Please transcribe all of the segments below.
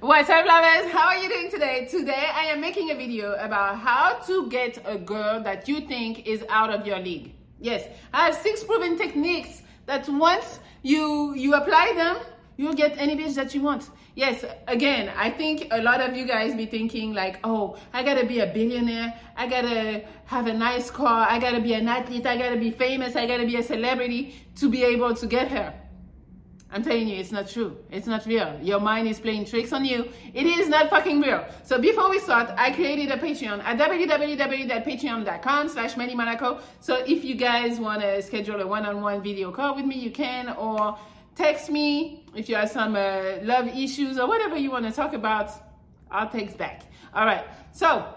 What's up, lovers? How are you doing today? Today, I am making a video about how to get a girl that you think is out of your league. Yes, I have six proven techniques that once you you apply them, you'll get any bitch that you want. Yes, again, I think a lot of you guys be thinking like, oh, I gotta be a billionaire, I gotta have a nice car, I gotta be an athlete, I gotta be famous, I gotta be a celebrity to be able to get her. I'm telling you, it's not true. It's not real. Your mind is playing tricks on you. It is not fucking real. So before we start, I created a Patreon at www.patreon.com slash Monaco. So if you guys want to schedule a one-on-one video call with me, you can, or text me if you have some uh, love issues or whatever you want to talk about. I'll text back. All right. So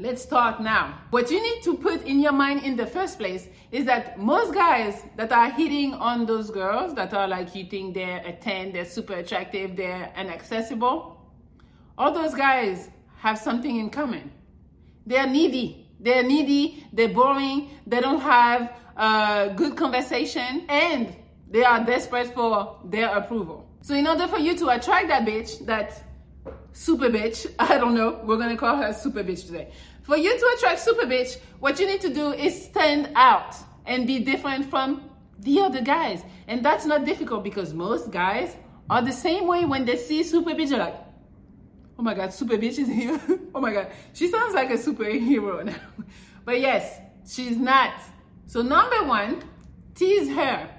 Let's start now. What you need to put in your mind in the first place is that most guys that are hitting on those girls that are like you think they're a 10, they're super attractive, they're inaccessible, all those guys have something in common. They're needy. They're needy, they're boring, they don't have a good conversation, and they are desperate for their approval. So, in order for you to attract that bitch, that super bitch. I don't know. We're gonna call her super bitch today. For you to attract super bitch, what you need to do is stand out and be different from the other guys. And that's not difficult because most guys are the same way when they see super bitch, they're like, oh my god, super bitch is here. oh my god, she sounds like a superhero now. but yes, she's not. So number one, tease her.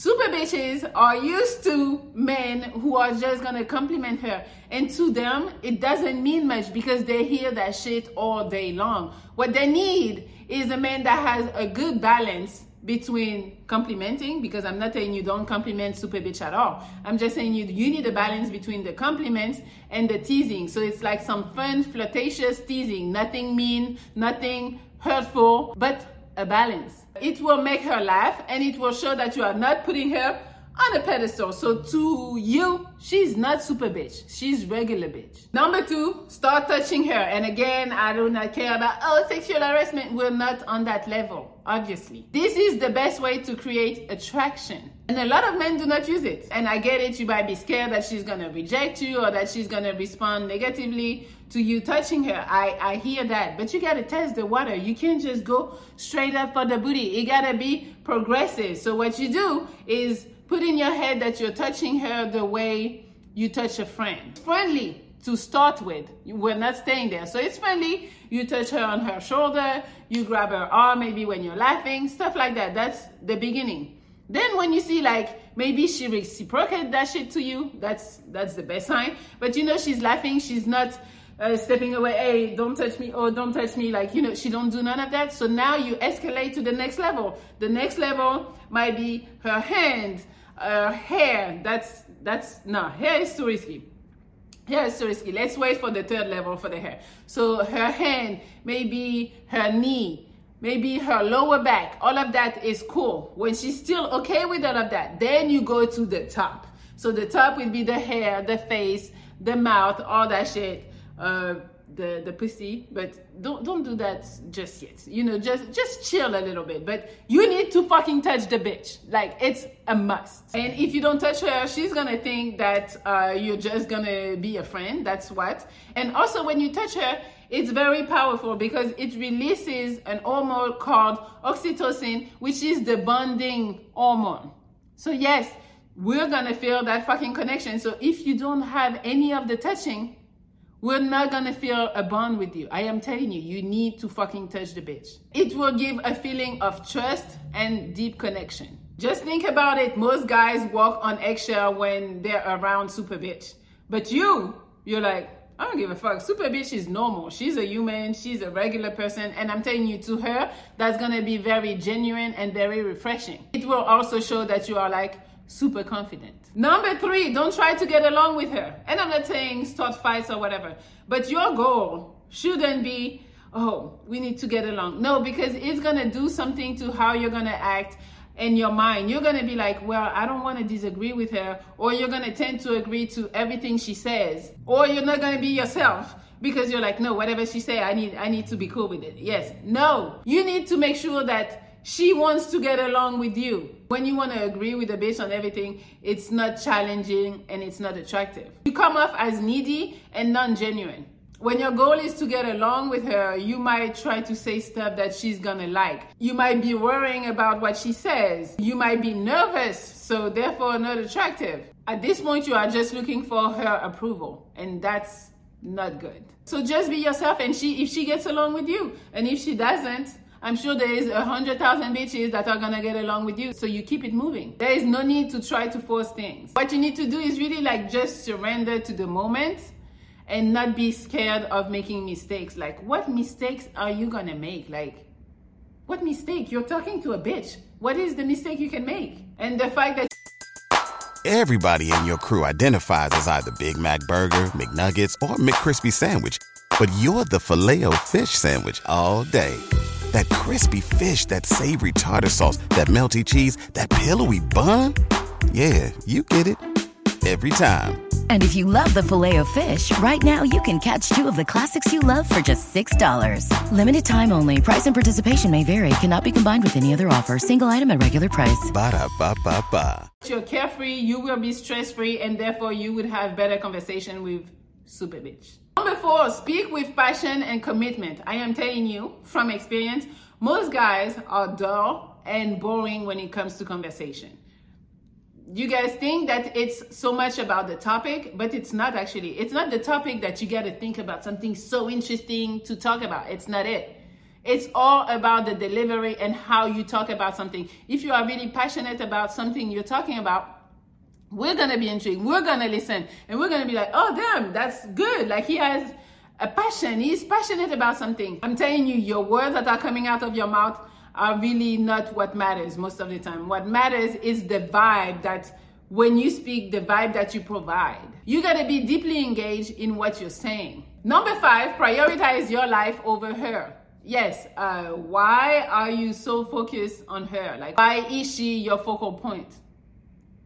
Super bitches are used to men who are just gonna compliment her. And to them, it doesn't mean much because they hear that shit all day long. What they need is a man that has a good balance between complimenting, because I'm not saying you don't compliment super bitch at all. I'm just saying you you need a balance between the compliments and the teasing. So it's like some fun, flirtatious teasing, nothing mean, nothing hurtful, but a balance. It will make her laugh and it will show that you are not putting her on a pedestal. So to you, she's not super bitch. She's regular bitch. Number two, start touching her. And again, I do not care about, oh, sexual harassment. We're not on that level, obviously. This is the best way to create attraction. And a lot of men do not use it. And I get it, you might be scared that she's gonna reject you or that she's gonna respond negatively to you touching her. I, I hear that. But you gotta test the water. You can't just go straight up for the booty. It gotta be progressive. So what you do is put in your head that you're touching her the way you touch a friend. Friendly to start with. We're not staying there. So it's friendly. You touch her on her shoulder, you grab her arm maybe when you're laughing, stuff like that. That's the beginning. Then when you see like maybe she reciprocate that shit to you, that's that's the best sign. But you know she's laughing, she's not uh, stepping away. Hey, don't touch me! Oh, don't touch me! Like you know she don't do none of that. So now you escalate to the next level. The next level might be her hand, uh, hair. That's that's no hair is too risky. Hair is too risky. Let's wait for the third level for the hair. So her hand, maybe her knee maybe her lower back, all of that is cool. When she's still okay with all of that, then you go to the top. So the top will be the hair, the face, the mouth, all that shit, uh, the the pussy. But don't don't do that just yet. You know, just just chill a little bit. But you need to fucking touch the bitch. Like it's a must. And if you don't touch her, she's gonna think that uh, you're just gonna be a friend. That's what. And also when you touch her it's very powerful because it releases an hormone called oxytocin, which is the bonding hormone. So, yes, we're gonna feel that fucking connection. So, if you don't have any of the touching, we're not gonna feel a bond with you. I am telling you, you need to fucking touch the bitch. It will give a feeling of trust and deep connection. Just think about it. Most guys walk on eggshell when they're around super bitch. But you, you're like, I don't give a fuck. Super bitch is normal. She's a human. She's a regular person. And I'm telling you, to her, that's going to be very genuine and very refreshing. It will also show that you are like super confident. Number three, don't try to get along with her. And I'm not saying start fights or whatever, but your goal shouldn't be, oh, we need to get along. No, because it's gonna do something to how you're gonna act in your mind. You're gonna be like, well, I don't wanna disagree with her, or you're gonna tend to agree to everything she says, or you're not gonna be yourself because you're like, no, whatever she say, I need I need to be cool with it. Yes. No. You need to make sure that she wants to get along with you. When you want to agree with a bitch on everything, it's not challenging and it's not attractive. You come off as needy and non genuine. When your goal is to get along with her, you might try to say stuff that she's gonna like. You might be worrying about what she says. You might be nervous, so therefore not attractive. At this point, you are just looking for her approval, and that's not good. So just be yourself, and she if she gets along with you, and if she doesn't, I'm sure there is a hundred thousand bitches that are gonna get along with you. So you keep it moving. There is no need to try to force things. What you need to do is really like just surrender to the moment and not be scared of making mistakes. Like, what mistakes are you gonna make? Like, what mistake? You're talking to a bitch. What is the mistake you can make? And the fact that Everybody in your crew identifies as either Big Mac Burger, McNuggets, or McCrispy Sandwich, but you're the filet fish Sandwich all day that crispy fish, that savory tartar sauce, that melty cheese, that pillowy bun. Yeah, you get it every time. And if you love the Filet-O-Fish, right now you can catch two of the classics you love for just $6. Limited time only. Price and participation may vary. Cannot be combined with any other offer. Single item at regular price. Ba da ba ba ba. you're carefree, you will be stress free, and therefore you would have better conversation with super bitch. Number four, speak with passion and commitment. I am telling you from experience, most guys are dull and boring when it comes to conversation. You guys think that it's so much about the topic, but it's not actually. It's not the topic that you got to think about something so interesting to talk about. It's not it. It's all about the delivery and how you talk about something. If you are really passionate about something you're talking about, we're gonna be intrigued. We're gonna listen, and we're gonna be like, "Oh, damn, that's good!" Like he has a passion. He's passionate about something. I'm telling you, your words that are coming out of your mouth are really not what matters most of the time. What matters is the vibe that when you speak, the vibe that you provide. You gotta be deeply engaged in what you're saying. Number five, prioritize your life over her. Yes, uh, why are you so focused on her? Like, why is she your focal point?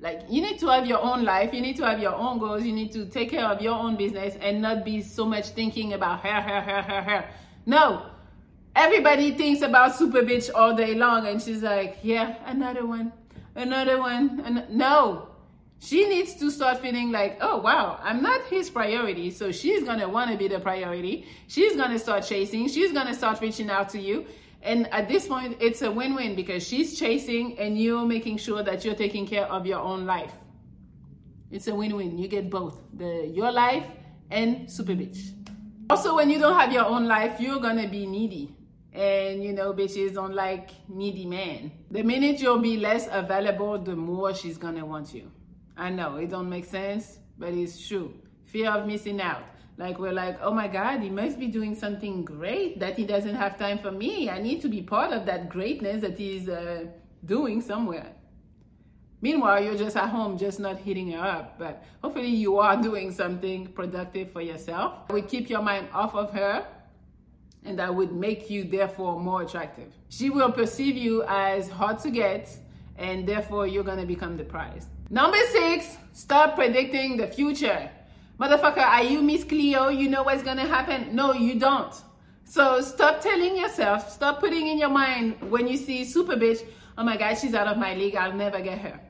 Like you need to have your own life, you need to have your own goals, you need to take care of your own business and not be so much thinking about her, her, her, her, her. No. Everybody thinks about super bitch all day long and she's like, yeah, another one, another one. No. She needs to start feeling like, oh wow, I'm not his priority. So she's gonna wanna be the priority. She's gonna start chasing, she's gonna start reaching out to you and at this point, it's a win win because she's chasing and you're making sure that you're taking care of your own life. It's a win win. You get both the your life and super bitch. Also, when you don't have your own life, you're gonna be needy. And you know, bitches don't like needy men. The minute you'll be less available, the more she's gonna want you. I know it don't make sense, but it's true. Fear of missing out. Like we're like, oh my God, he must be doing something great that he doesn't have time for me. I need to be part of that greatness that he's uh, doing somewhere. Meanwhile, you're just at home, just not hitting her up. But hopefully, you are doing something productive for yourself. We keep your mind off of her, and that would make you therefore more attractive. She will perceive you as hard to get, and therefore, you're gonna become the prize. Number six, stop predicting the future. Motherfucker, are you Miss Cleo? You know what's gonna happen? No, you don't. So stop telling yourself, stop putting in your mind when you see super bitch, oh my god, she's out of my league, I'll never get her.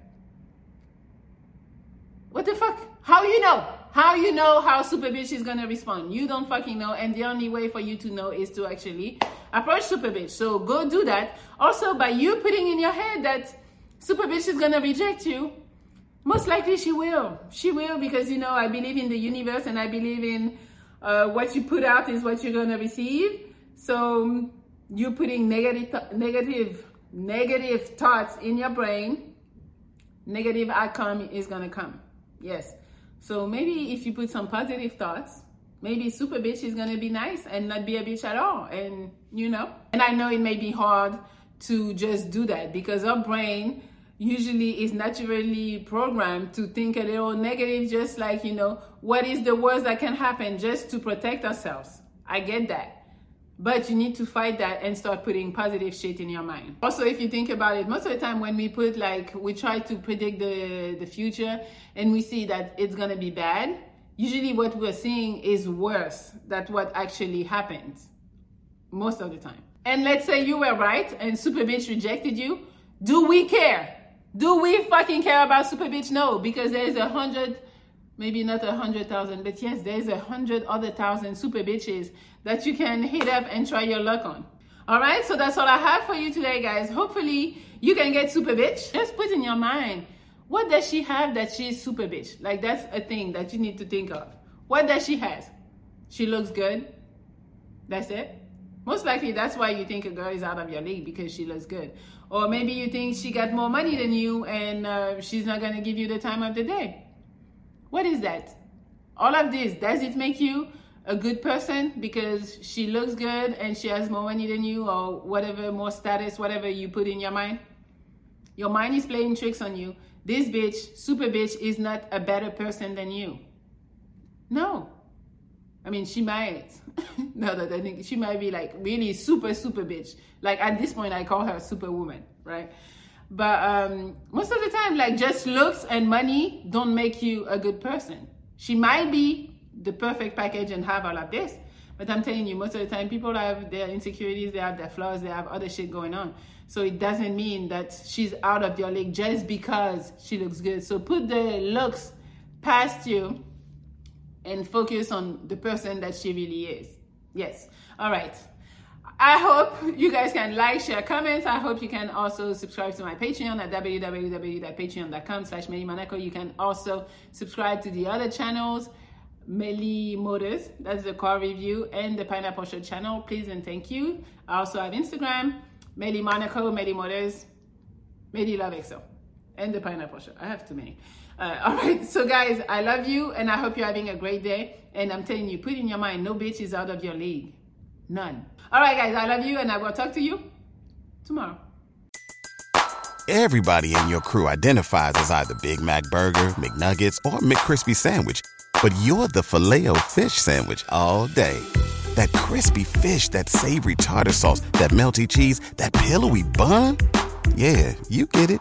What the fuck? How you know? How you know how super bitch is gonna respond? You don't fucking know, and the only way for you to know is to actually approach super bitch. So go do that. Also, by you putting in your head that super bitch is gonna reject you, most likely she will. She will because, you know, I believe in the universe and I believe in uh, what you put out is what you're going to receive. So you putting negative, negative, negative thoughts in your brain, negative outcome is going to come. Yes. So maybe if you put some positive thoughts, maybe super bitch is going to be nice and not be a bitch at all. And, you know, and I know it may be hard to just do that because our brain usually is naturally programmed to think a little negative, just like, you know, what is the worst that can happen just to protect ourselves. I get that. But you need to fight that and start putting positive shit in your mind. Also, if you think about it, most of the time when we put like, we try to predict the, the future and we see that it's gonna be bad, usually what we're seeing is worse than what actually happens most of the time. And let's say you were right and Super Bitch rejected you. Do we care? Do we fucking care about Super Bitch? No, because there's a hundred, maybe not a hundred thousand, but yes, there's a hundred other thousand Super Bitches that you can hit up and try your luck on. All right, so that's all I have for you today, guys. Hopefully, you can get Super Bitch. Just put in your mind, what does she have that she's Super Bitch? Like, that's a thing that you need to think of. What does she have? She looks good. That's it. Most likely, that's why you think a girl is out of your league because she looks good. Or maybe you think she got more money than you and uh, she's not going to give you the time of the day. What is that? All of this, does it make you a good person because she looks good and she has more money than you or whatever, more status, whatever you put in your mind? Your mind is playing tricks on you. This bitch, super bitch, is not a better person than you. No. I mean, she might. now that I think she might be like really super, super bitch. Like at this point, I call her superwoman, right? But um, most of the time, like just looks and money don't make you a good person. She might be the perfect package and have all of this. But I'm telling you, most of the time, people have their insecurities, they have their flaws, they have other shit going on. So it doesn't mean that she's out of your league just because she looks good. So put the looks past you and focus on the person that she really is. Yes. All right. I hope you guys can like, share, comments. I hope you can also subscribe to my Patreon at www.patreon.com slash Monaco. You can also subscribe to the other channels Melli Motors, that's the car review, and the Pineapple Show channel. Please and thank you. I also have Instagram, Melli Monaco, Melli Motors, Meli Love EXO, and the Pineapple Show. I have too many. Uh, all right, so guys, I love you, and I hope you're having a great day. And I'm telling you, put in your mind, no bitch is out of your league. None. All right, guys, I love you, and I will talk to you tomorrow. Everybody in your crew identifies as either Big Mac Burger, McNuggets, or McCrispy Sandwich but you're the filet fish sandwich all day. That crispy fish, that savory tartar sauce, that melty cheese, that pillowy bun. Yeah, you get it